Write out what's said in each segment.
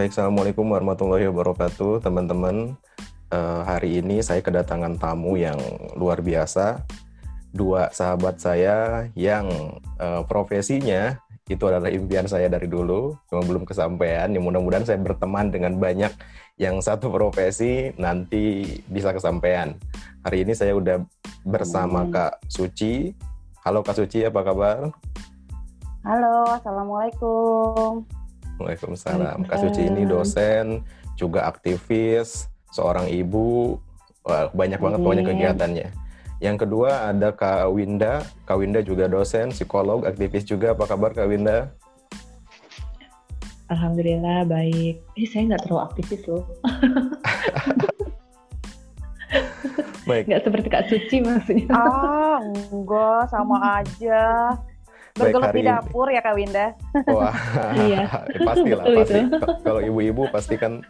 Baik, Assalamualaikum warahmatullahi wabarakatuh, teman-teman. Uh, hari ini saya kedatangan tamu yang luar biasa. Dua sahabat saya yang uh, profesinya itu adalah impian saya dari dulu, cuma belum kesampaian. Ya mudah-mudahan saya berteman dengan banyak yang satu profesi nanti bisa kesampaian. Hari ini saya udah bersama hmm. Kak Suci. Halo Kak Suci, apa kabar? Halo, Assalamualaikum. Waalaikumsalam. Kak Suci ini dosen, juga aktivis, seorang ibu, Wah, banyak banget pokoknya kegiatannya. Yang kedua ada Kak Winda. Kak Winda juga dosen, psikolog, aktivis juga. Apa kabar Kak Winda? Alhamdulillah baik. Eh saya nggak terlalu aktivis loh. baik. Nggak seperti Kak Suci maksudnya. Ah enggak sama aja. Bergelut di dapur ini. ya Kak Winda. Wah, iya. pasti lah. Pasti. Kalau ibu-ibu pasti kan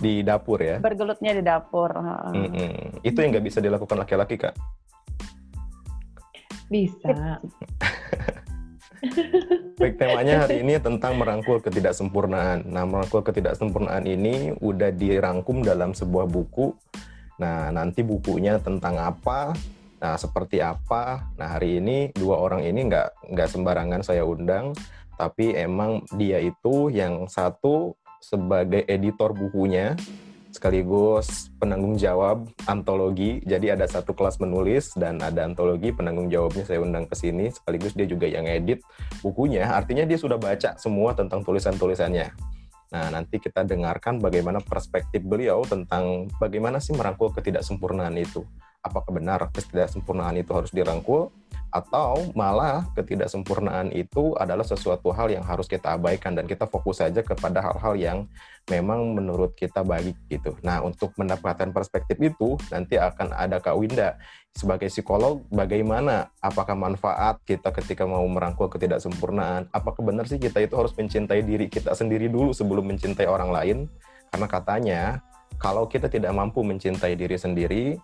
di dapur ya. Bergelutnya di dapur. Mm -mm. Itu yang nggak bisa dilakukan laki-laki Kak? Bisa. Baik, temanya hari ini tentang merangkul ketidaksempurnaan. Nah, merangkul ketidaksempurnaan ini udah dirangkum dalam sebuah buku. Nah, nanti bukunya tentang apa, Nah, seperti apa? Nah, hari ini dua orang ini nggak nggak sembarangan saya undang, tapi emang dia itu yang satu sebagai editor bukunya, sekaligus penanggung jawab antologi. Jadi ada satu kelas menulis dan ada antologi penanggung jawabnya saya undang ke sini, sekaligus dia juga yang edit bukunya. Artinya dia sudah baca semua tentang tulisan-tulisannya. Nah, nanti kita dengarkan bagaimana perspektif beliau tentang bagaimana sih merangkul ketidaksempurnaan itu apakah benar ketidaksempurnaan itu harus dirangkul atau malah ketidaksempurnaan itu adalah sesuatu hal yang harus kita abaikan dan kita fokus saja kepada hal-hal yang memang menurut kita baik gitu. Nah, untuk mendapatkan perspektif itu nanti akan ada Kak Winda sebagai psikolog bagaimana apakah manfaat kita ketika mau merangkul ketidaksempurnaan? Apakah benar sih kita itu harus mencintai diri kita sendiri dulu sebelum mencintai orang lain? Karena katanya kalau kita tidak mampu mencintai diri sendiri,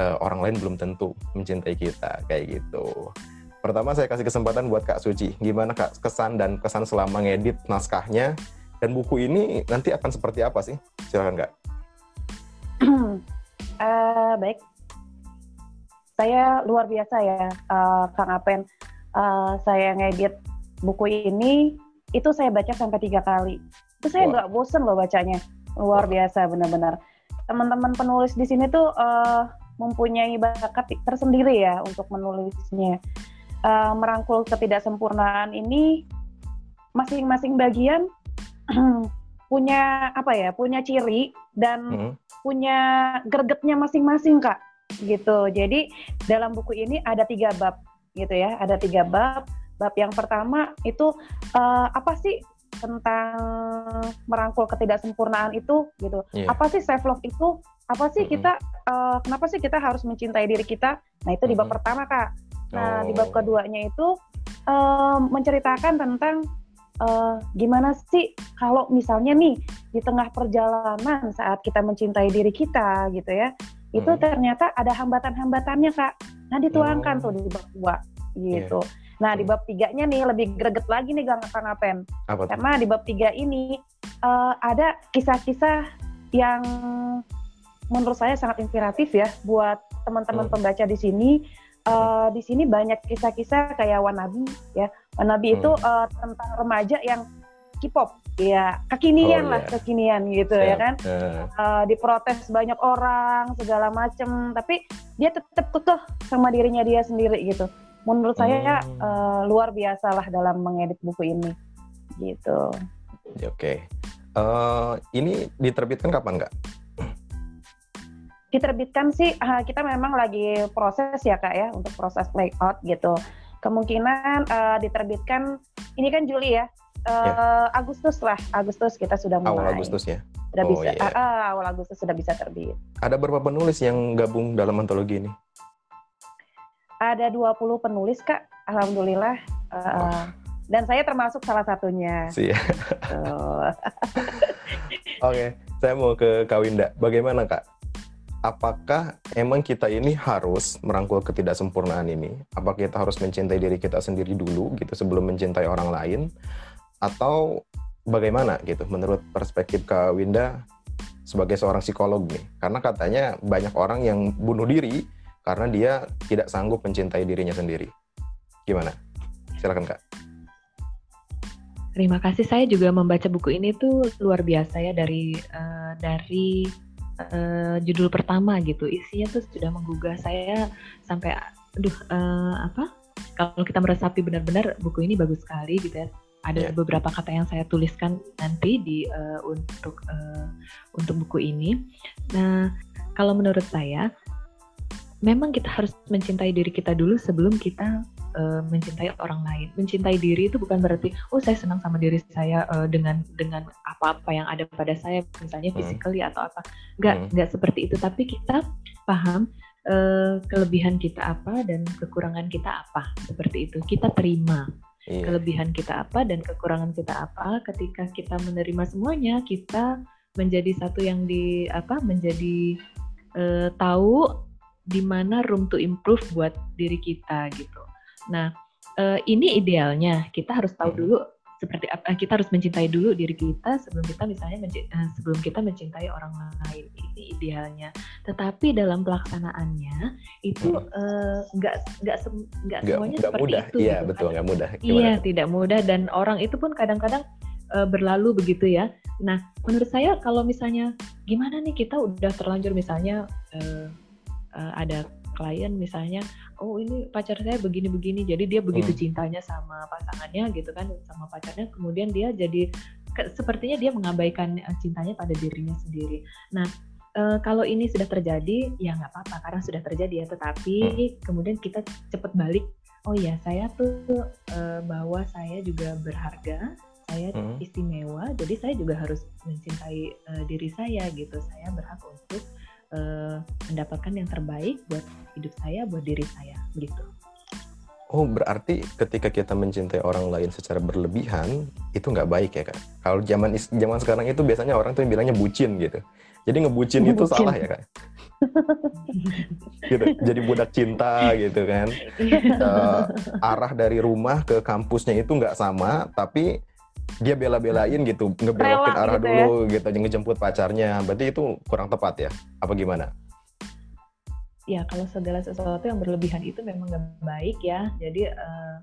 uh, orang lain belum tentu mencintai kita kayak gitu. Pertama saya kasih kesempatan buat Kak Suci. Gimana Kak kesan dan kesan selama ngedit naskahnya dan buku ini nanti akan seperti apa sih? Silakan Kak. uh, baik. Saya luar biasa ya uh, Kang Apen. Uh, saya ngedit buku ini itu saya baca sampai tiga kali. Itu saya nggak bosen loh bacanya. Luar biasa benar-benar. Teman-teman penulis di sini tuh uh, mempunyai bakat tersendiri ya untuk menulisnya. Uh, merangkul ketidaksempurnaan ini masing-masing bagian punya apa ya, punya ciri dan hmm. punya gregetnya masing-masing kak, gitu. Jadi dalam buku ini ada tiga bab, gitu ya, ada tiga bab. Bab yang pertama itu uh, apa sih tentang merangkul ketidaksempurnaan itu, gitu. Yeah. Apa sih self love itu? Apa sih mm-hmm. kita uh, kenapa sih kita harus mencintai diri kita nah itu di bab mm-hmm. pertama kak nah oh. di bab keduanya itu uh, menceritakan tentang uh, gimana sih kalau misalnya nih di tengah perjalanan saat kita mencintai diri kita gitu ya itu ternyata ada hambatan-hambatannya kak nah dituangkan oh. tuh di bab dua gitu yeah. Nah di bab tiganya nih lebih greget lagi nih Kang Apen. Karena di bab tiga ini uh, ada kisah-kisah yang menurut saya sangat inspiratif ya buat teman-teman hmm. pembaca di sini. Uh, di sini banyak kisah-kisah kayak Wanabi ya. Wanabi hmm. itu uh, tentang remaja yang K-pop ya kekinian oh, lah yeah. kekinian gitu ya Siap. ya kan uh. Uh, diprotes banyak orang segala macem tapi dia tetap kekeh sama dirinya dia sendiri gitu menurut hmm. saya uh, luar biasa lah dalam mengedit buku ini gitu oke okay. uh, ini diterbitkan kapan nggak diterbitkan sih uh, kita memang lagi proses ya kak ya untuk proses layout gitu kemungkinan uh, diterbitkan ini kan Juli ya uh, eh, yeah. Agustus lah Agustus kita sudah mulai awal Agustus ya sudah oh, bisa yeah. uh, uh, awal Agustus sudah bisa terbit ada berapa penulis yang gabung dalam antologi ini ada 20 penulis kak alhamdulillah uh, oh. dan saya termasuk salah satunya Siap. Oke, okay. saya mau ke Kawinda. Bagaimana kak apakah emang kita ini harus merangkul ketidaksempurnaan ini? Apakah kita harus mencintai diri kita sendiri dulu gitu sebelum mencintai orang lain? Atau bagaimana gitu menurut perspektif Kak Winda sebagai seorang psikolog nih? Karena katanya banyak orang yang bunuh diri karena dia tidak sanggup mencintai dirinya sendiri. Gimana? Silakan Kak. Terima kasih. Saya juga membaca buku ini tuh luar biasa ya dari uh, dari uh, judul pertama gitu. Isinya tuh sudah menggugah saya sampai aduh uh, apa? Kalau kita meresapi benar-benar buku ini bagus sekali gitu ya. Ada yeah. beberapa kata yang saya tuliskan nanti di uh, untuk uh, untuk buku ini. Nah, kalau menurut saya memang kita harus mencintai diri kita dulu sebelum kita uh, mencintai orang lain. Mencintai diri itu bukan berarti oh saya senang sama diri saya uh, dengan dengan apa-apa yang ada pada saya, misalnya hmm. physically atau apa. Enggak, hmm. enggak seperti itu, tapi kita paham uh, kelebihan kita apa dan kekurangan kita apa. Seperti itu. Kita terima. Iya. Kelebihan kita apa dan kekurangan kita apa. Ketika kita menerima semuanya, kita menjadi satu yang di apa? menjadi uh, tahu di mana room to improve buat diri kita gitu. Nah, uh, ini idealnya. Kita harus tahu hmm. dulu seperti apa kita harus mencintai dulu diri kita sebelum kita misalnya uh, sebelum kita mencintai orang lain. Ini idealnya. Tetapi dalam pelaksanaannya itu hmm. eh, nggak uh, nggak nggak semuanya gak seperti mudah. itu iya gitu, betul nggak mudah. Gimana iya tidak mudah. Dan orang itu pun kadang-kadang uh, berlalu begitu ya. Nah menurut saya kalau misalnya gimana nih kita udah terlanjur misalnya uh, uh, ada klien misalnya oh ini pacar saya begini-begini jadi dia begitu hmm. cintanya sama pasangannya gitu kan sama pacarnya kemudian dia jadi ke, sepertinya dia mengabaikan eh, cintanya pada dirinya sendiri nah e, kalau ini sudah terjadi ya nggak apa-apa karena sudah terjadi ya tetapi hmm. kemudian kita cepat balik oh ya saya tuh e, bahwa saya juga berharga saya hmm. istimewa jadi saya juga harus mencintai e, diri saya gitu saya berhak untuk uh, mendapatkan yang terbaik buat hidup saya, buat diri saya, gitu. Oh, berarti ketika kita mencintai orang lain secara berlebihan itu nggak baik ya kak? Kalau zaman zaman sekarang itu biasanya orang tuh yang bilangnya bucin gitu. Jadi ngebucin itu salah ya kak? gitu. Jadi budak cinta gitu kan. uh, arah dari rumah ke kampusnya itu nggak sama, tapi dia bela-belain gitu ngebelokin arah gitu dulu ya? gitu ngejemput pacarnya. Berarti itu kurang tepat ya? Apa gimana? Ya kalau segala sesuatu yang berlebihan itu memang gak baik ya. Jadi uh,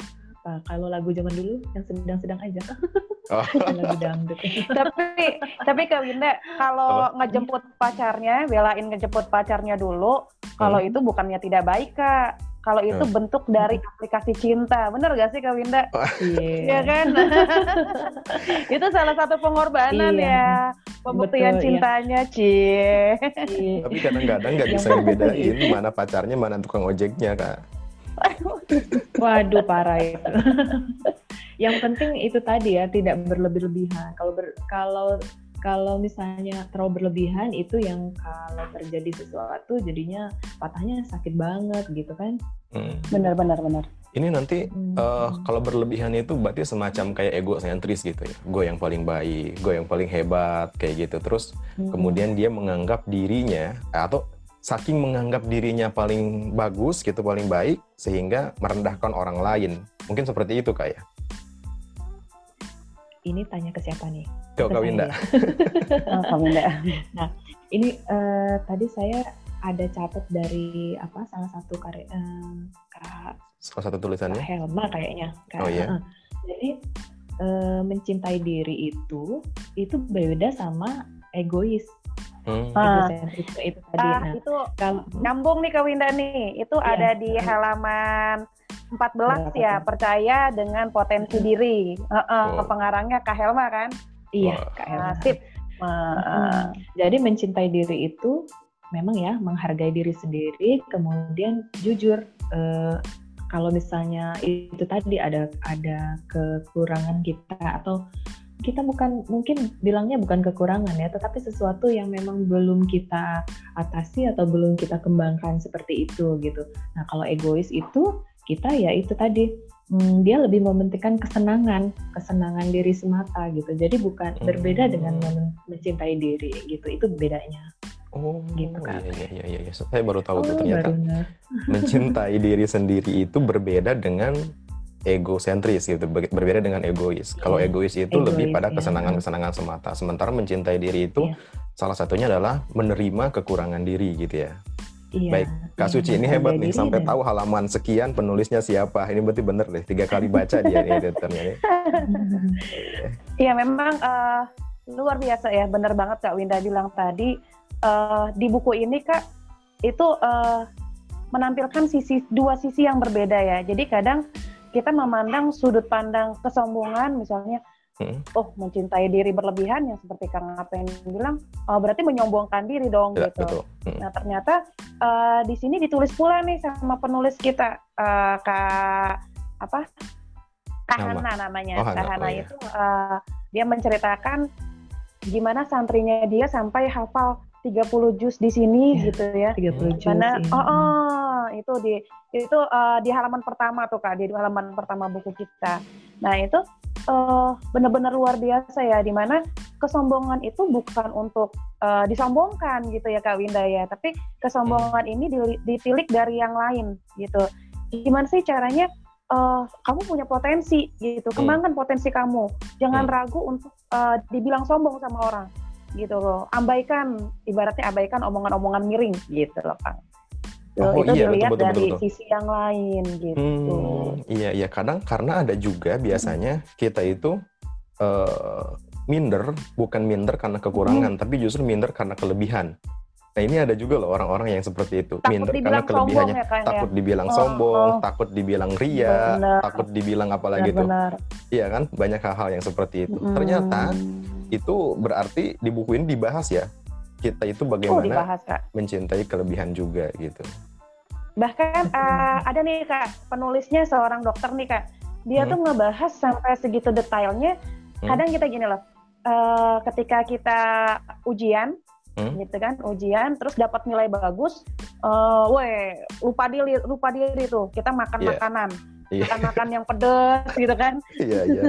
apa kalau lagu zaman dulu yang sedang-sedang aja. Oh. lagu dangdut. Tapi tapi kak Winda kalau ngejemput pacarnya belain ngejemput pacarnya dulu kalau hmm. itu bukannya tidak baik kak kalau itu hmm. bentuk dari aplikasi cinta. Bener gak sih Kak Winda? Iya yeah. kan? itu salah satu pengorbanan iya. ya. Pembuktian Betul, iya. cintanya, iya. Cie. Tapi kadang-kadang nggak bisa dibedain mana pacarnya, mana tukang ojeknya, Kak. Waduh, parah itu. Yang penting itu tadi ya, tidak berlebih-lebihan. Kalau ber, kalau kalau misalnya terlalu berlebihan itu yang kalau terjadi sesuatu jadinya patahnya sakit banget gitu kan hmm. benar benar benar ini nanti hmm. uh, kalau berlebihan itu berarti semacam kayak ego sentris gitu ya gue yang paling baik gue yang paling hebat kayak gitu terus hmm. kemudian dia menganggap dirinya atau saking menganggap dirinya paling bagus gitu paling baik sehingga merendahkan orang lain mungkin seperti itu kayak ya? Ini tanya ke siapa nih Kau Kak Winda. oh, Kak Winda. Nah, ini uh, tadi saya ada catat dari apa salah satu karya uh, Kak salah satu tulisannya Kak Helma kayaknya. Kak, oh iya. Uh, jadi uh, mencintai diri itu itu berbeda sama egois. Hmm. Ah, itu, itu tadi. Ah, nah, itu kalau nyambung nih Kak Winda nih. Itu iya, ada di halaman 14 ya, percaya dengan potensi diri. Uh, uh, oh. Pengarangnya Kak Helma kan? Iya, Kak Elma. Sip. Uh, jadi mencintai diri itu memang ya menghargai diri sendiri, kemudian jujur. Uh, kalau misalnya itu tadi ada ada kekurangan kita atau kita bukan mungkin bilangnya bukan kekurangan ya, tetapi sesuatu yang memang belum kita atasi atau belum kita kembangkan seperti itu gitu. Nah kalau egois itu kita ya itu tadi hmm, dia lebih mementingkan kesenangan, kesenangan diri semata gitu. Jadi bukan hmm. berbeda dengan mencintai diri gitu. Itu bedanya. Oh, gitu kan. Iya, iya, iya, iya. Saya baru tahu oh, tuh ternyata baru mencintai diri sendiri itu berbeda dengan egosentris gitu berbeda dengan egois. Kalau iya. egois itu egois, lebih pada iya. kesenangan-kesenangan semata. Sementara mencintai diri itu iya. salah satunya adalah menerima kekurangan diri gitu ya. Iya, Baik, Kak Suci iya, ini hebat nih sampai tahu halaman sekian penulisnya siapa. Ini berarti bener deh tiga kali baca dia nih editornya Iya memang uh, luar biasa ya, bener banget Kak Winda bilang tadi uh, di buku ini Kak itu uh, menampilkan sisi dua sisi yang berbeda ya. Jadi kadang kita memandang sudut pandang kesombongan misalnya hmm. oh mencintai diri berlebihan yang seperti Kang Apen bilang oh, berarti menyombongkan diri dong ya, gitu. Betul. Hmm. Nah ternyata uh, di sini ditulis pula nih sama penulis kita uh, Kak apa Kahana namanya. Oh, Kahana oh, iya. itu uh, dia menceritakan gimana santrinya dia sampai hafal 30 juz di sini ya, gitu ya. 30 juz. Karena oh, oh itu di itu uh, di halaman pertama tuh Kak, di halaman pertama buku kita. Nah, itu uh, benar-benar luar biasa ya di mana kesombongan itu bukan untuk uh, disombongkan gitu ya Kak Winda ya, tapi kesombongan ini ditilik dari yang lain gitu. Gimana sih caranya uh, kamu punya potensi gitu, hmm. kembangkan hmm. potensi kamu. Jangan hmm. ragu untuk uh, dibilang sombong sama orang gitu loh. Abaikan ibaratnya abaikan omongan-omongan miring gitu loh Kang. Oh, itu iya, dilihat betul, betul, dari betul, betul. sisi yang lain gitu. Hmm, iya iya kadang karena ada juga biasanya hmm. kita itu uh, minder bukan minder karena kekurangan hmm. tapi justru minder karena kelebihan. Nah ini ada juga loh orang-orang yang seperti itu takut minder karena kelebihannya ya, kan, takut ya? dibilang oh, sombong, oh. takut dibilang ria, benar. takut dibilang apalagi itu. Iya kan banyak hal-hal yang seperti itu. Hmm. Ternyata itu berarti di buku ini dibahas ya kita itu bagaimana oh, dibahas, Kak. mencintai kelebihan juga gitu. Bahkan uh, ada nih Kak, penulisnya seorang dokter nih Kak. Dia hmm. tuh ngebahas sampai segitu detailnya. Hmm. Kadang kita gini loh, uh, ketika kita ujian, hmm. gitu kan, ujian, terus dapat nilai bagus, uh, weh lupa diri, lupa diri tuh, kita makan yeah. makanan Iya. makan-makan yang pedas gitu kan iya iya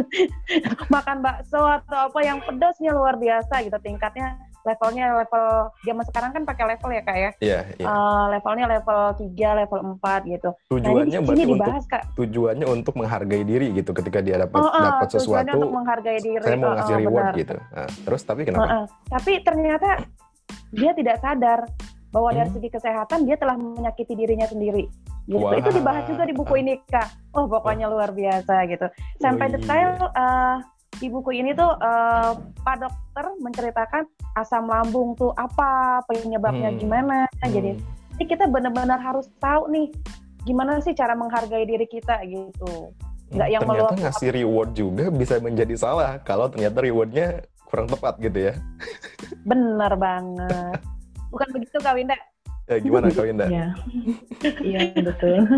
makan bakso atau apa yang pedasnya luar biasa gitu tingkatnya levelnya level zaman sekarang kan pakai level ya kak ya iya, iya. Uh, levelnya level 3, level 4 gitu tujuannya nah, ini dibahas, untuk kak. tujuannya untuk menghargai diri gitu ketika dia dapat oh, uh, dapat sesuatu untuk menghargai diri saya mau ngasih uh, reward benar. gitu nah, terus tapi kenapa uh, uh. tapi ternyata dia tidak sadar bahwa dari hmm. segi kesehatan dia telah menyakiti dirinya sendiri. Gitu. Wow. Itu dibahas juga di buku ini kak. Oh pokoknya luar biasa gitu. Sampai detail uh, di buku ini tuh uh, Pak Dokter menceritakan asam lambung tuh apa, penyebabnya hmm. gimana. Hmm. Jadi ini kita benar-benar harus tahu nih gimana sih cara menghargai diri kita gitu. Nggak yang ternyata meluap, ngasih reward juga bisa menjadi salah kalau ternyata rewardnya kurang tepat gitu ya. Bener banget. Bukan begitu Kak Winda? Ya, gimana Kak Winda? Iya, iya betul.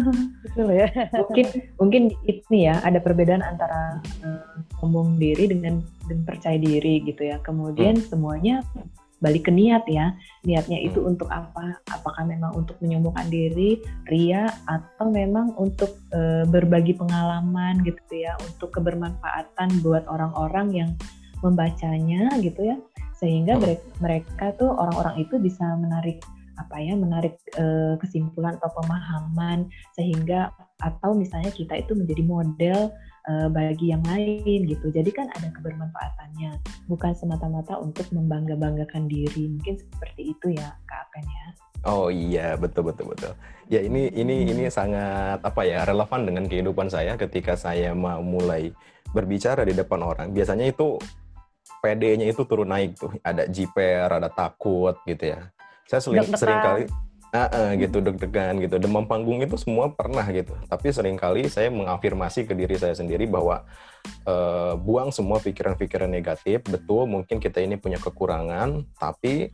betul ya. Mungkin mungkin ini ya ada perbedaan antara uh, sombong diri dengan dan percaya diri gitu ya. Kemudian hmm. semuanya balik ke niat ya. Niatnya itu hmm. untuk apa? Apakah memang untuk menyombongkan diri, ria atau memang untuk uh, berbagi pengalaman gitu ya, untuk kebermanfaatan buat orang-orang yang membacanya gitu ya sehingga mereka, mereka tuh orang-orang itu bisa menarik apa ya menarik e, kesimpulan atau pemahaman sehingga atau misalnya kita itu menjadi model e, bagi yang lain gitu jadi kan ada kebermanfaatannya bukan semata-mata untuk membangga-banggakan diri mungkin seperti itu ya kak Apen ya Oh iya betul betul betul ya ini ini hmm. ini sangat apa ya relevan dengan kehidupan saya ketika saya mau mulai berbicara di depan orang biasanya itu PD-nya itu turun naik tuh. Ada jiper, ada takut gitu ya. Saya sering, sering kali uh, uh, gitu deg-degan gitu. Demam panggung itu semua pernah gitu. Tapi sering kali saya mengafirmasi ke diri saya sendiri bahwa uh, buang semua pikiran-pikiran negatif. Betul, mungkin kita ini punya kekurangan, tapi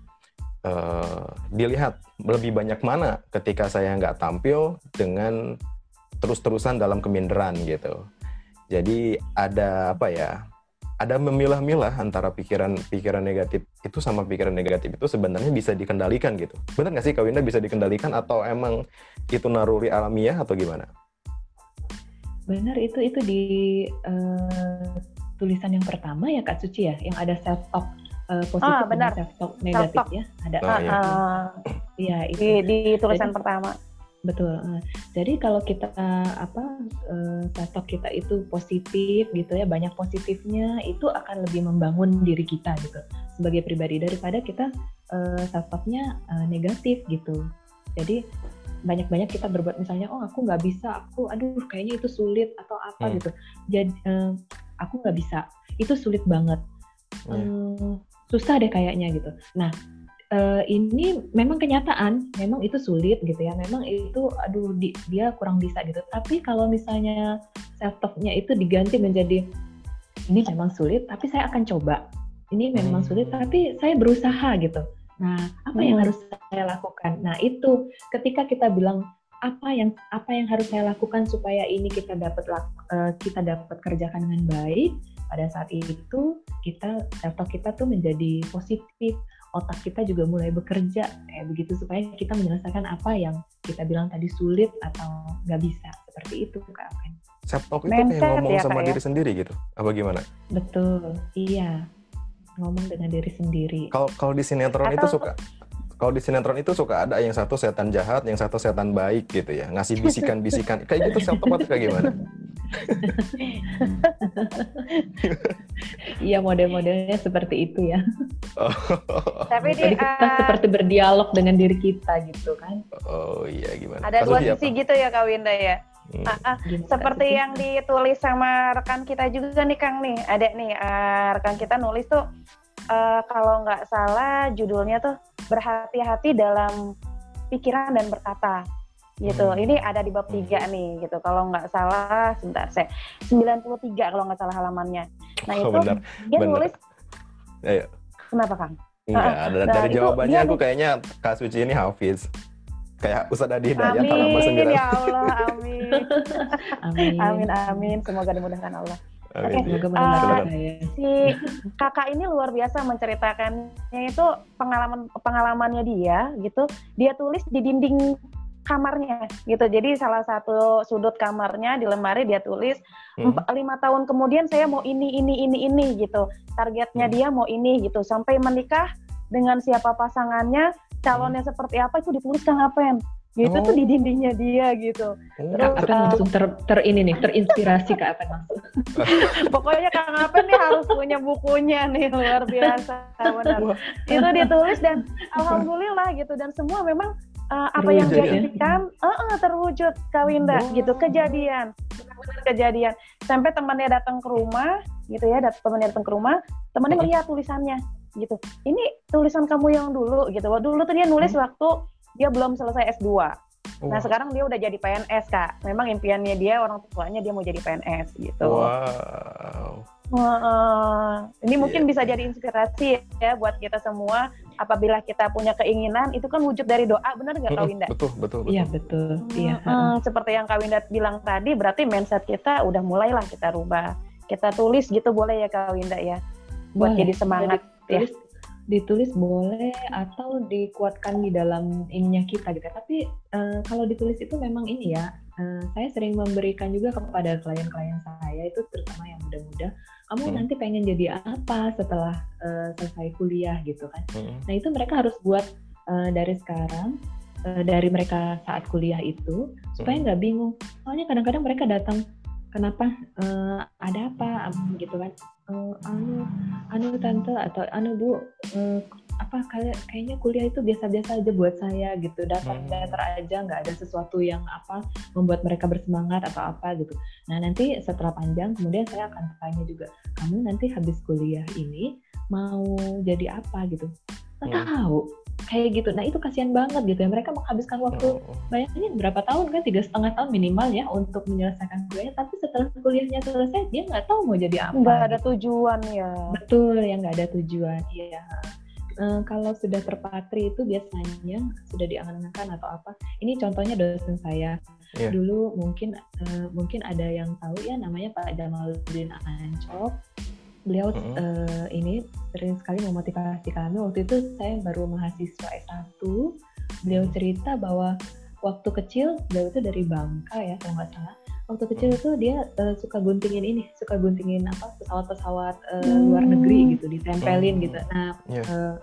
uh, dilihat lebih banyak mana ketika saya nggak tampil dengan terus-terusan dalam keminderan gitu. Jadi ada apa ya? Ada memilah-milah antara pikiran-pikiran negatif itu sama pikiran negatif itu sebenarnya bisa dikendalikan gitu. Benar nggak sih Kawinda bisa dikendalikan atau emang itu naruri alamiah atau gimana? Benar itu itu di uh, tulisan yang pertama ya Kak Suci ya, yang ada self talk uh, positif ah, benar. self talk negatif self -talk. ya. Ada. Ah, iya. Uh, iya itu. Di, di tulisan Jadi, pertama Betul. Jadi kalau kita apa uh, kita itu positif gitu ya, banyak positifnya, itu akan lebih membangun diri kita gitu sebagai pribadi daripada kita self-talknya uh, negatif gitu. Jadi banyak-banyak kita berbuat misalnya, oh aku nggak bisa, aku aduh kayaknya itu sulit atau apa hmm. gitu. Jadi aku nggak bisa, itu sulit banget. Hmm. Um, susah deh kayaknya gitu. Nah uh, ini memang kenyataan, memang itu sulit gitu ya, memang itu aduh di, dia kurang bisa gitu. Tapi kalau misalnya self talknya itu diganti menjadi ini memang sulit, tapi saya akan coba. Ini memang hmm. sulit, tapi saya berusaha gitu. Nah, apa yang hmm. harus saya lakukan? Nah, itu ketika kita bilang apa yang apa yang harus saya lakukan supaya ini kita dapat uh, kita dapat kerjakan dengan baik pada saat itu kita self kita tuh menjadi positif otak kita juga mulai bekerja kayak begitu supaya kita menyelesaikan apa yang kita bilang tadi sulit atau nggak bisa seperti itu kak Apen. Self talk itu kayak ngomong ya, sama ya? diri sendiri gitu, apa gimana? Betul, iya ngomong dengan diri sendiri. Kalau kalau di sinetron atau... itu suka kalau di sinetron itu suka ada yang satu setan jahat, yang satu setan baik gitu ya, ngasih bisikan-bisikan. kayak gitu self talk kayak gimana? Iya model-modelnya seperti itu ya. Oh. Tapi di, kita uh, seperti berdialog dengan diri kita gitu kan. Oh iya gimana? Ada dua sisi gitu ya Kak Winda ya. Hmm. Uh, uh, seperti yang ditulis sama rekan kita juga nih Kang nih, ada nih uh, rekan kita nulis tuh uh, kalau nggak salah judulnya tuh berhati-hati dalam pikiran dan berkata gitu. Hmm. Ini ada di bab 3 hmm. nih gitu. Kalau nggak salah sebentar saya 93 kalau nggak salah halamannya. Nah, oh, itu benar. dia benar. nulis Ayo. Kenapa, Kang? Enggak, nah, nah, dari jawabannya aku kayaknya Kak Suci ini Hafiz. Kayak Ustadz Adi Hidayat halaman 9. Ya Allah, amin. amin. amin, amin. Semoga dimudahkan Allah. Oke, okay. uh, si kakak ini luar biasa menceritakannya itu pengalaman pengalamannya dia gitu. Dia tulis di dinding kamarnya gitu. Jadi salah satu sudut kamarnya di lemari dia tulis hmm. lima tahun kemudian saya mau ini ini ini ini gitu. Targetnya hmm. dia mau ini gitu. Sampai menikah dengan siapa pasangannya, calonnya hmm. seperti apa itu dituliskan apa yang gitu oh. tuh di dindingnya dia gitu. Oh. Terus Kak uh, langsung ter, ter ini nih, terinspirasi Kak Apen langsung. Pokoknya Kang Apen nih harus punya bukunya nih luar biasa benar. Itu ditulis dan alhamdulillah gitu dan semua memang uh, apa yang dia inginkan uh, uh, terwujud Kawinda oh. gitu kejadian benar-benar kejadian sampai temannya datang ke rumah gitu ya dat temannya datang ke rumah temannya melihat tulisannya gitu ini tulisan kamu yang dulu gitu dulu tuh dia nulis hmm. waktu dia belum selesai S2 Wow. Nah sekarang dia udah jadi PNS kak. Memang impiannya dia orang tuanya dia mau jadi PNS gitu. Wow. Wah, ini mungkin yeah. bisa jadi inspirasi ya buat kita semua apabila kita punya keinginan itu kan wujud dari doa benar nggak Kak Winda? Betul betul betul. Iya betul. Iya. Hmm, seperti yang Kak Winda bilang tadi berarti mindset kita udah mulailah kita rubah. Kita tulis gitu boleh ya Kak Winda ya. Buat boleh. jadi semangat ya. Ditulis, ditulis boleh atau dikuatkan di dalam ininya kita gitu. Tapi uh, kalau ditulis itu memang ini ya. Uh, saya sering memberikan juga kepada klien-klien saya itu terutama yang muda-muda kamu hmm. nanti pengen jadi apa setelah uh, selesai kuliah gitu kan hmm. nah itu mereka harus buat uh, dari sekarang uh, dari mereka saat kuliah itu supaya hmm. nggak bingung soalnya kadang-kadang mereka datang kenapa uh, ada apa gitu kan uh, anu anu tante atau anu bu uh, apa kayak kayaknya kuliah itu biasa-biasa aja buat saya gitu hmm. datar aja nggak ada sesuatu yang apa membuat mereka bersemangat atau apa gitu nah nanti setelah panjang kemudian saya akan tanya juga kamu nanti habis kuliah ini mau jadi apa gitu nggak hmm. tahu kayak gitu nah itu kasihan banget gitu ya mereka menghabiskan waktu oh. bayangin berapa tahun kan tiga setengah tahun minimal ya untuk menyelesaikan kuliahnya tapi setelah kuliahnya selesai dia nggak tahu mau jadi apa nggak ada gitu. tujuan ya betul ya nggak ada tujuan iya uh, kalau sudah terpatri itu biasanya sudah diangan-angankan atau apa. Ini contohnya dosen saya. Yeah. Dulu mungkin uh, mungkin ada yang tahu ya namanya Pak Jamaluddin Ancok. Beliau mm -hmm. uh, ini sering sekali memotivasi kami. Waktu itu saya baru mahasiswa S1. Beliau cerita bahwa waktu kecil beliau itu dari Bangka ya kalau nggak salah waktu kecil itu dia uh, suka guntingin ini, suka guntingin apa pesawat-pesawat uh, hmm. luar negeri gitu, ditempelin hmm. gitu. Nah, yeah. Iya. uh,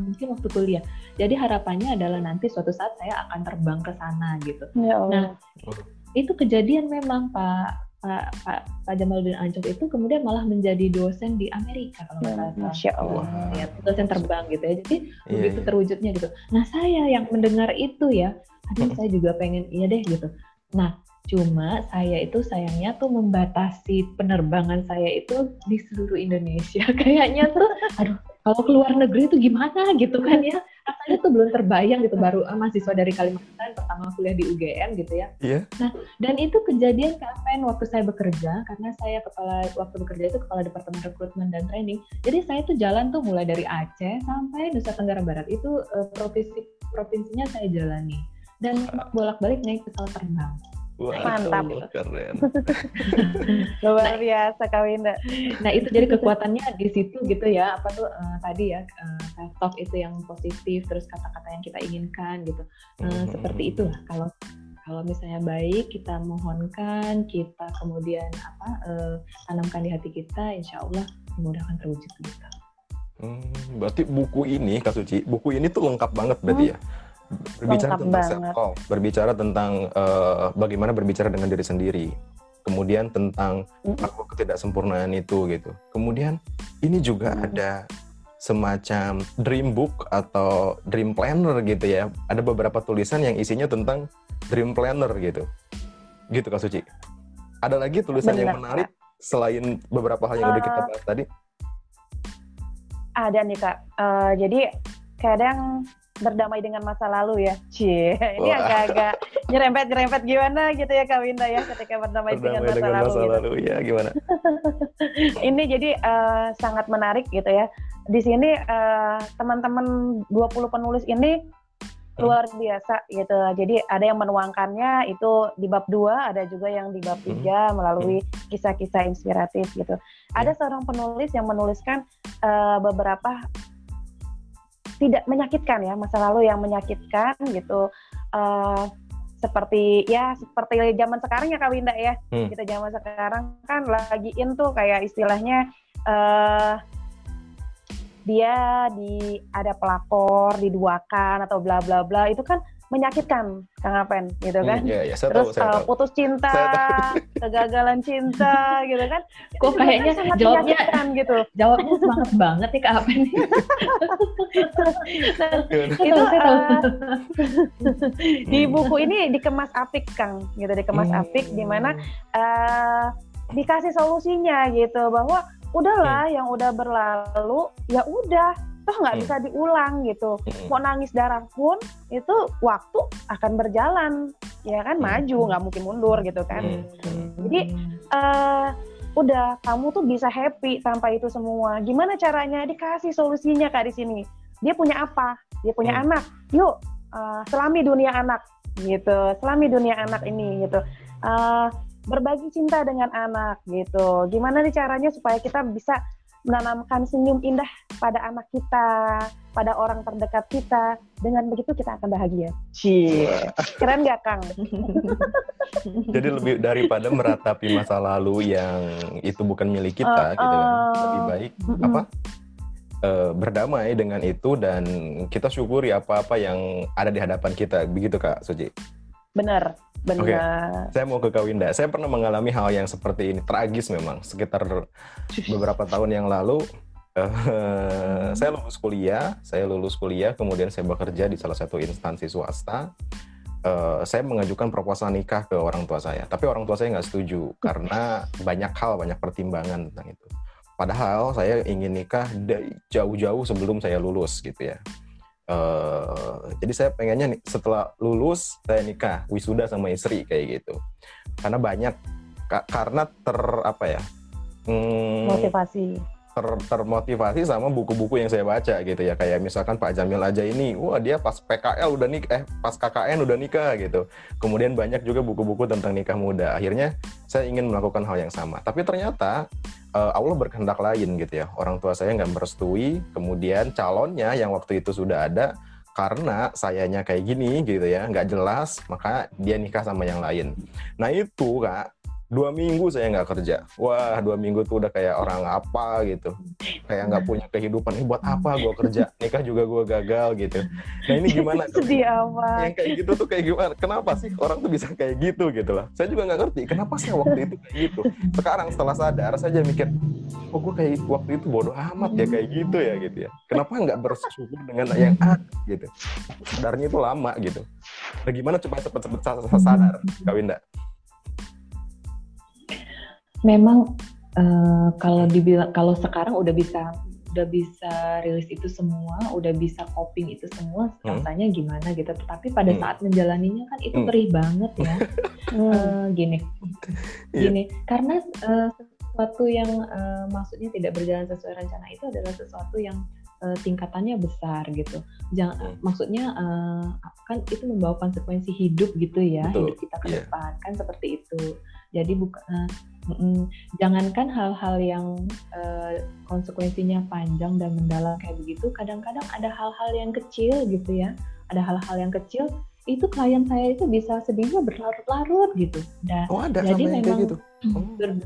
mungkin waktu kuliah. Jadi harapannya adalah nanti suatu saat saya akan terbang ke sana gitu. Ya Nah, itu kejadian memang Pak Pak, Pak, Pak Jamaluddin Ancok itu kemudian malah menjadi dosen di Amerika kalau nggak salah. Masya Allah. Ya, dosen terbang gitu ya. Jadi yeah, begitu yeah. terwujudnya gitu. Nah saya yang mendengar itu ya, aduh saya juga pengen iya deh gitu. Nah cuma saya itu sayangnya tuh membatasi penerbangan saya itu di seluruh Indonesia. Kayaknya tuh, aduh kalau keluar negeri itu gimana gitu kan ya? Rasanya tuh belum terbayang gitu baru uh, mahasiswa dari Kalimantan pertama kuliah di UGM gitu ya. Yeah. nah dan itu kejadian kapan waktu saya bekerja karena saya kepala waktu bekerja itu kepala departemen rekrutmen dan training. Jadi saya tuh jalan tuh mulai dari Aceh sampai Nusa Tenggara Barat. Itu uh, provinsi provinsinya saya jalani. Dan bolak-balik naik pesawat terbang Wah, Mantap. Keren. Luar biasa Kak Winda. Nah itu jadi kekuatannya di situ gitu ya. Apa tuh uh, tadi ya uh, talk itu yang positif, terus kata-kata yang kita inginkan gitu. Uh, hmm. Seperti itulah kalau kalau misalnya baik kita mohonkan, kita kemudian apa uh, tanamkan di hati kita, insya Allah dimudahkan terwujud gitu. Hmm, berarti buku ini Kak Suci, buku ini tuh lengkap banget berarti hmm. ya berbicara tentang self talk, berbicara tentang uh, bagaimana berbicara dengan diri sendiri, kemudian tentang aku ketidaksempurnaan itu gitu. Kemudian ini juga hmm. ada semacam dream book atau dream planner gitu ya. Ada beberapa tulisan yang isinya tentang dream planner gitu. Gitu Kak Suci. Ada lagi tulisan Benar, yang menarik selain beberapa hal yang uh, udah kita eh, bahas tadi? Ada nih Kak. Uh, jadi kadang berdamai dengan masa lalu ya. Cie, ini agak-agak nyerempet-nyerempet gimana gitu ya Kak Winda ya ketika berdamai, berdamai dengan masa dengan lalu. Masa gitu. lalu ya gimana? ini jadi uh, sangat menarik gitu ya. Di sini uh, teman-teman 20 penulis ini luar biasa gitu. Jadi ada yang menuangkannya itu di bab 2, ada juga yang di bab 3 hmm. melalui kisah-kisah inspiratif gitu. Ada seorang penulis yang menuliskan uh, beberapa tidak menyakitkan ya masa lalu yang menyakitkan gitu. Uh, seperti ya seperti zaman sekarang ya Kak Winda ya. Hmm. kita zaman sekarang kan lagi in tuh kayak istilahnya uh, dia di ada pelakor diduakan atau bla bla bla. Itu kan menyakitkan Kang Apen gitu hmm, kan. Hmm, yeah, yeah, Terus tahu, uh, putus cinta, kegagalan cinta gitu kan. Kok kayaknya kan jawabnya gitu. Jawabnya semangat banget nih Kak Apen. itu uh, di buku ini dikemas apik Kang, gitu dikemas hmm. apik di mana uh, dikasih solusinya gitu bahwa udahlah hmm. yang udah berlalu ya udah toh nggak hmm. bisa diulang gitu hmm. mau nangis darah pun itu waktu akan berjalan ya kan hmm. maju nggak mungkin mundur gitu kan hmm. jadi uh, udah kamu tuh bisa happy tanpa itu semua gimana caranya dikasih solusinya kak di sini dia punya apa dia punya hmm. anak yuk uh, selami dunia anak gitu selami dunia anak ini gitu uh, berbagi cinta dengan anak gitu gimana nih caranya supaya kita bisa menanamkan senyum indah pada anak kita, pada orang terdekat kita. Dengan begitu kita akan bahagia. Cie, keren gak Kang? Jadi lebih daripada meratapi masa lalu yang itu bukan milik kita, uh, gitu kan, lebih baik uh, apa? Uh, berdamai dengan itu dan kita syukuri apa-apa yang ada di hadapan kita, begitu Kak Suci? Benar, benar. Okay. Saya mau ke Kak Winda. Saya pernah mengalami hal yang seperti ini, tragis memang. Sekitar beberapa tahun yang lalu, uh, saya lulus kuliah. Saya lulus kuliah, kemudian saya bekerja di salah satu instansi swasta. Uh, saya mengajukan proposal nikah ke orang tua saya, tapi orang tua saya nggak setuju karena banyak hal, banyak pertimbangan tentang itu. Padahal saya ingin nikah jauh-jauh sebelum saya lulus gitu ya. Uh, jadi saya pengennya nih setelah lulus saya nikah wisuda sama istri kayak gitu. Karena banyak ka karena ter apa ya hmm, motivasi ter, termotivasi sama buku-buku yang saya baca gitu ya kayak misalkan Pak Jamil aja ini wah dia pas PKL udah nikah eh pas KKN udah nikah gitu kemudian banyak juga buku-buku tentang nikah muda akhirnya saya ingin melakukan hal yang sama tapi ternyata uh, Allah berkehendak lain gitu ya. Orang tua saya nggak merestui, kemudian calonnya yang waktu itu sudah ada karena sayanya kayak gini gitu ya, nggak jelas, maka dia nikah sama yang lain. Nah itu kak dua minggu saya nggak kerja. Wah dua minggu tuh udah kayak orang apa gitu. Kayak nggak punya kehidupan. Ini buat apa gue kerja? Nikah juga gue gagal gitu. Nah ini gimana sedih amat. Yang kayak gitu tuh kayak gimana? Kenapa sih orang tuh bisa kayak gitu gitu lah? Saya juga nggak ngerti kenapa sih waktu itu kayak gitu? Sekarang setelah sadar saya mikir oh gue kayak waktu itu bodoh amat ya kayak gitu ya gitu ya. Kenapa nggak bersyukur dengan yang ada gitu? Sadarnya itu lama gitu. Nah gimana coba cepet-cepet sadar Kawinda memang uh, kalau dibilang kalau sekarang udah bisa udah bisa rilis itu semua, udah bisa coping itu semua, hmm. rasanya gimana gitu. Tetapi pada hmm. saat menjalaninya kan itu hmm. perih banget ya. uh, gini, iya. gini, yeah. karena uh, sesuatu yang uh, maksudnya tidak berjalan sesuai rencana itu adalah sesuatu yang uh, tingkatannya besar gitu. Jangan, hmm. maksudnya uh, kan itu membawa konsekuensi hidup gitu ya, Betul. hidup kita ke yeah. depan kan seperti itu. Jadi bukan uh, Mm-mm. Jangankan hal-hal yang uh, konsekuensinya panjang dan mendalam kayak begitu, kadang-kadang ada hal-hal yang kecil gitu ya, ada hal-hal yang kecil itu klien saya itu bisa sedihnya berlarut-larut gitu. Dan, oh ada jadi memang kayak gitu. Oh. Ber,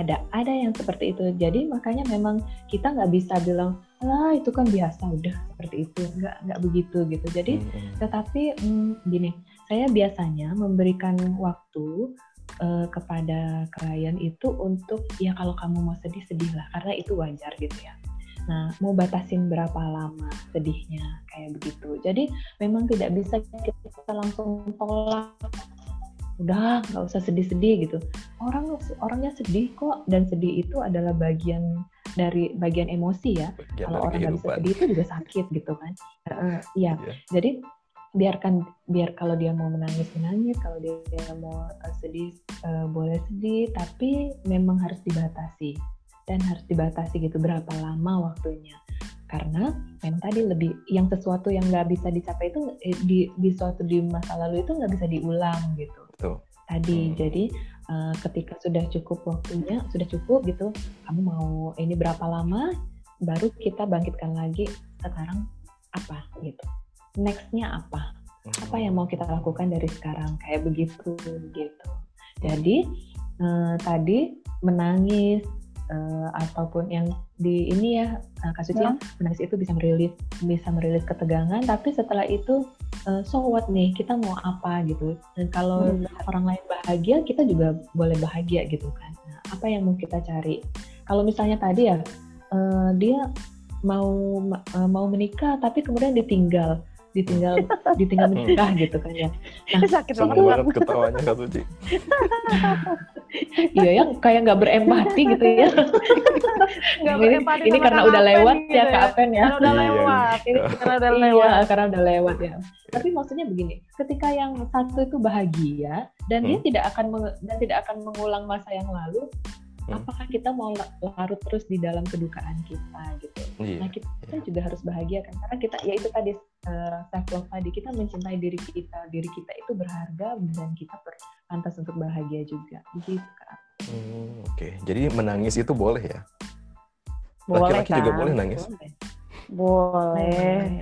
ada ada yang seperti itu. Jadi makanya memang kita nggak bisa bilang lah itu kan biasa udah seperti itu nggak nggak begitu gitu. Jadi hmm. tetapi hmm, gini, saya biasanya memberikan waktu uh, kepada klien itu untuk ya kalau kamu mau sedih sedihlah karena itu wajar gitu ya. Nah, mau batasin berapa lama sedihnya kayak begitu. Jadi memang tidak bisa kita langsung tolak. Udah nggak usah sedih-sedih gitu. Orang orangnya sedih kok dan sedih itu adalah bagian dari bagian emosi ya. Kalau orang nggak bisa sedih itu juga sakit gitu kan. Uh, iya. Yeah. Jadi biarkan biar kalau dia mau menangis menangis kalau dia, dia mau uh, sedih uh, boleh sedih tapi memang harus dibatasi. Dan harus dibatasi gitu berapa lama waktunya. Karena memang tadi lebih yang sesuatu yang nggak bisa dicapai itu eh, di di suatu di masa lalu itu nggak bisa diulang gitu. Betul. tadi hmm. jadi uh, ketika sudah cukup waktunya sudah cukup gitu kamu mau ini berapa lama baru kita bangkitkan lagi sekarang apa gitu. Nextnya apa apa yang mau kita lakukan dari sekarang kayak begitu gitu. Jadi eh, tadi menangis eh, ataupun yang di ini ya eh, kasusnya ya. menangis itu bisa merilis bisa merilis ketegangan tapi setelah itu eh, so what nih kita mau apa gitu. Dan kalau hmm. orang lain bahagia kita juga boleh bahagia gitu kan. Nah, apa yang mau kita cari? Kalau misalnya tadi ya eh, dia mau eh, mau menikah tapi kemudian ditinggal ditinggal ditinggal menikah gitu kan ya. Nah, sakit banget ketawanya Kak Suci. iya yang kayak nggak berempati gitu ya. Gak berempati ini karena udah lewat gitu ya Kak Apen ya. Karena udah iya, lewat. Ini karena udah iya, lewat. Iya, karena udah lewat ya. Tapi maksudnya begini, ketika yang satu itu bahagia dan hmm. dia tidak akan dan tidak akan mengulang masa yang lalu, hmm. apakah kita mau larut terus di dalam kedukaan kita gitu yeah. nah kita yeah. juga harus bahagia kan karena kita ya itu tadi uh, self love tadi kita mencintai diri kita diri kita itu berharga dan kita pantas untuk bahagia juga begitu kan hmm, oke okay. jadi menangis itu boleh ya boleh laki-laki kan? juga boleh nangis boleh boleh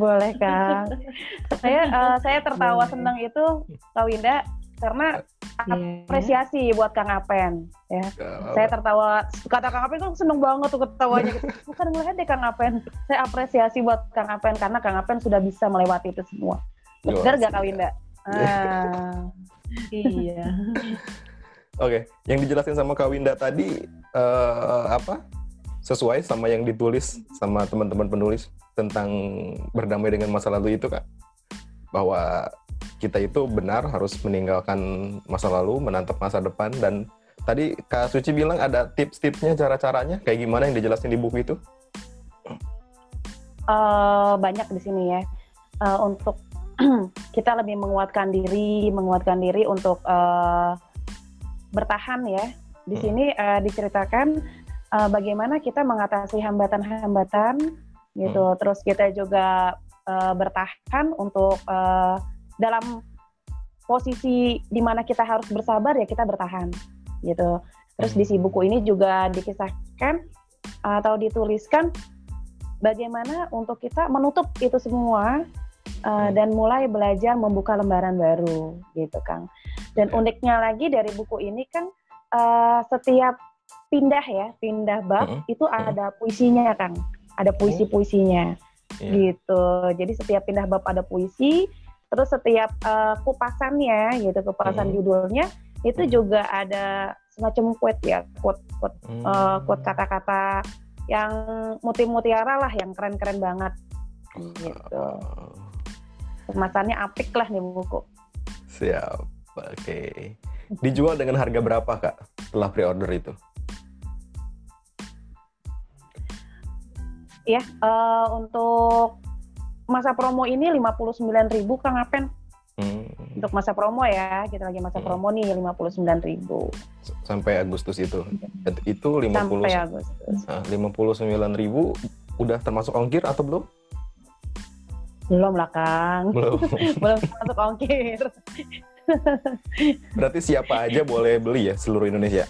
boleh kan saya uh, saya tertawa boleh. senang itu Kak Winda karena yeah. apresiasi buat Kang Apen ya. Yeah. Saya tertawa kata Kang Apen tuh seneng banget tuh ketawanya. Bukan melihat deh Kang Apen. Saya apresiasi buat Kang Apen karena Kang Apen sudah bisa melewati itu semua. Benar gak Kak Winda? Ah, iya. Oke, okay. yang dijelasin sama Kak Winda tadi uh, apa? Sesuai sama yang ditulis sama teman-teman penulis tentang berdamai dengan masa lalu itu, Kak. Bahwa kita itu benar harus meninggalkan masa lalu, menatap masa depan dan tadi Kak Suci bilang ada tips-tipsnya, cara-caranya kayak gimana yang dijelasin di buku itu? Uh, banyak di sini ya. Uh, untuk kita lebih menguatkan diri, menguatkan diri untuk uh, bertahan ya. Di hmm. sini uh, diceritakan uh, bagaimana kita mengatasi hambatan-hambatan gitu. Hmm. Terus kita juga uh, bertahan untuk uh, dalam posisi di mana kita harus bersabar ya kita bertahan gitu. Terus di si hmm. buku ini juga dikisahkan atau dituliskan bagaimana untuk kita menutup itu semua uh, dan mulai belajar membuka lembaran baru gitu Kang. Dan uniknya lagi dari buku ini kan uh, setiap pindah ya, pindah bab uh -huh. itu ada puisinya kan, ada puisi-puisinya, yeah. gitu. Jadi setiap pindah bab ada puisi, terus setiap uh, kupasannya gitu, kupasan uh judulnya itu juga ada semacam quote ya, quote quote hmm. uh, quote kata-kata yang muti-mutiara lah, yang keren-keren banget, gitu. Kemasannya apik lah nih buku. Siap, oke. Okay. Dijual dengan harga berapa kak setelah pre-order itu? Ya, uh, untuk masa promo ini 59.000 Kang Apen. Hmm. Untuk masa promo ya, kita lagi masa hmm. promo nih 59.000. Sampai Agustus itu. Itu 50 Sampai Agustus. Nah, 59.000 udah termasuk ongkir atau belum? Belum lah, Kang. Belum. belum termasuk ongkir. Berarti siapa aja boleh beli ya seluruh Indonesia?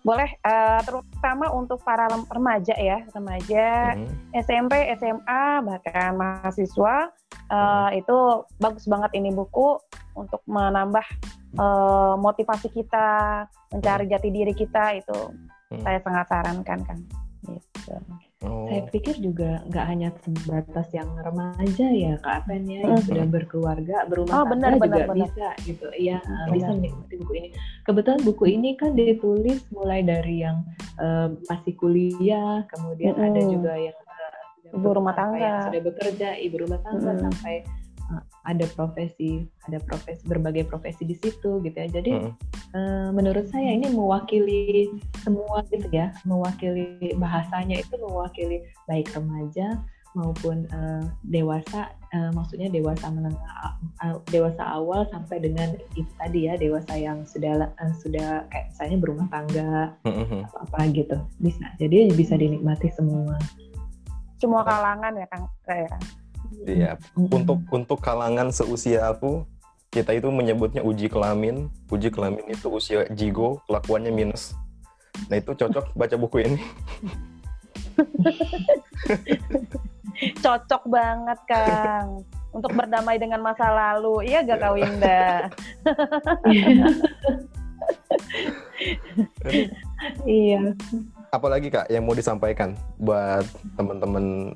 Boleh uh, terutama untuk para remaja ya remaja hmm. SMP SMA bahkan mahasiswa uh, hmm. itu bagus banget ini buku untuk menambah uh, motivasi kita mencari hmm. jati diri kita itu hmm. saya sangat sarankan kan gitu. Saya pikir juga nggak hanya sebatas yang remaja ya Kak Apen ya yang sudah berkeluarga berumah oh, tangga benar, juga benar, bisa gitu. Iya benar. bisa menikmati buku ini. Kebetulan buku ini kan ditulis mulai dari yang uh, masih kuliah, kemudian mm -hmm. ada juga yang uh, ibu rumah tangga, yang sudah bekerja, ibu rumah tangga mm -hmm. sampai ada profesi, ada profesi berbagai profesi di situ gitu ya. Jadi hmm. uh, menurut saya ini mewakili semua gitu ya, mewakili bahasanya itu mewakili baik remaja maupun uh, dewasa, uh, maksudnya dewasa menengah, uh, dewasa awal sampai dengan itu tadi ya dewasa yang sudah uh, sudah kayak misalnya berumah tangga hmm. apa apa gitu bisa. Jadi bisa dinikmati semua. Semua kalangan ya kang saya. Iya. Untuk untuk kalangan seusia aku, kita itu menyebutnya uji kelamin. Uji kelamin itu usia jigo, kelakuannya minus. Nah itu cocok baca buku ini. cocok banget Kang untuk berdamai dengan masa lalu. Iya gak Kak Winda? iya. Apalagi Kak yang mau disampaikan buat teman-teman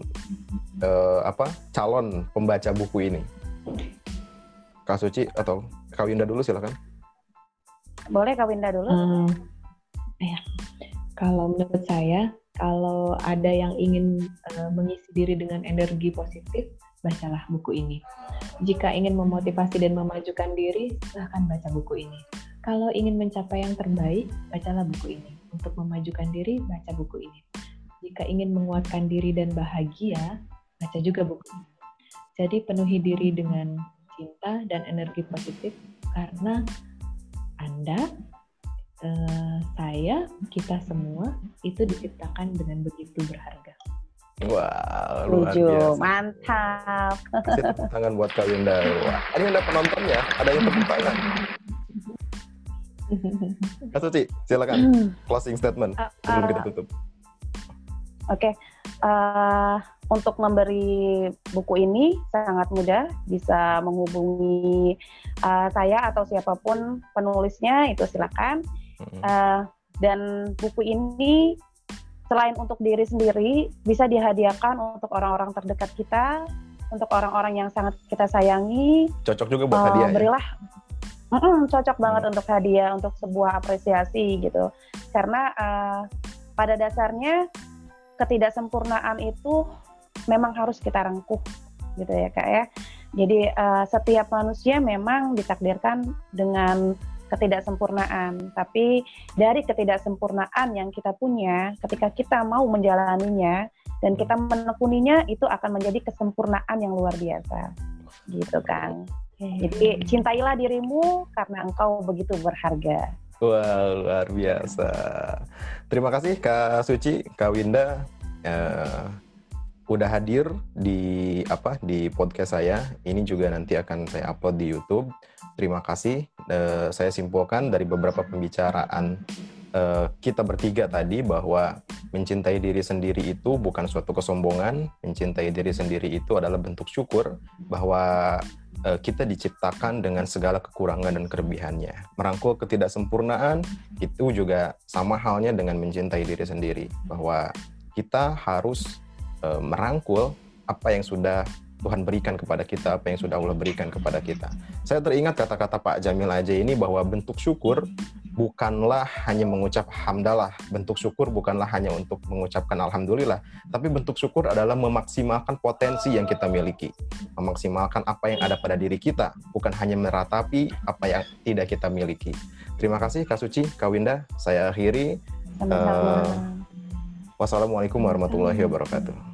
uh, apa calon pembaca buku ini? Kak Suci atau Kak Winda dulu silakan. Boleh Kak Winda dulu. Hmm, ya. Kalau menurut saya, kalau ada yang ingin uh, mengisi diri dengan energi positif, bacalah buku ini. Jika ingin memotivasi dan memajukan diri, silahkan baca buku ini. Kalau ingin mencapai yang terbaik, bacalah buku ini. Untuk memajukan diri, baca buku ini. Jika ingin menguatkan diri dan bahagia, baca juga buku. Jadi penuhi diri dengan cinta dan energi positif karena Anda, eh, saya, kita semua itu diciptakan dengan begitu berharga. Wah, wow, luar biasa. Mantap. Kasih tepuk tangan buat Kak Winda. Wah, ini ada penonton ya? Ada yang tepuk tangan. Kak Suci, silakan closing statement sebelum kita tutup. Oke, okay. uh, eh, untuk memberi buku ini sangat mudah, bisa menghubungi uh, saya atau siapa pun penulisnya itu silakan. Uh, dan buku ini selain untuk diri sendiri bisa dihadiahkan untuk orang-orang terdekat kita, untuk orang-orang yang sangat kita sayangi. Cocok juga buat uh, hadiah. Ya? Berilah. Ya? Mm -mm, cocok banget untuk hadiah, untuk sebuah apresiasi gitu. Karena uh, pada dasarnya ketidaksempurnaan itu memang harus kita rengkuh gitu ya kak ya. Jadi uh, setiap manusia memang ditakdirkan dengan ketidaksempurnaan, tapi dari ketidaksempurnaan yang kita punya, ketika kita mau menjalaninya dan kita menekuninya, itu akan menjadi kesempurnaan yang luar biasa, gitu kan. Jadi cintailah dirimu karena engkau begitu berharga. Wah luar biasa. Terima kasih Kak Suci, Kak Winda. Uh, udah hadir di apa di podcast saya. Ini juga nanti akan saya upload di YouTube. Terima kasih. Uh, saya simpulkan dari beberapa pembicaraan uh, kita bertiga tadi bahwa mencintai diri sendiri itu bukan suatu kesombongan, mencintai diri sendiri itu adalah bentuk syukur bahwa uh, kita diciptakan dengan segala kekurangan dan kelebihannya. Merangkul ketidaksempurnaan itu juga sama halnya dengan mencintai diri sendiri bahwa kita harus uh, merangkul apa yang sudah Tuhan berikan kepada kita, apa yang sudah Allah berikan kepada kita. Saya teringat kata-kata Pak Jamil aja ini bahwa bentuk syukur bukanlah hanya mengucap hamdalah, bentuk syukur bukanlah hanya untuk mengucapkan alhamdulillah, tapi bentuk syukur adalah memaksimalkan potensi yang kita miliki, memaksimalkan apa yang ada pada diri kita, bukan hanya meratapi apa yang tidak kita miliki. Terima kasih Kak Suci, Kak Winda, saya akhiri. Uh, wassalamualaikum warahmatullahi wabarakatuh.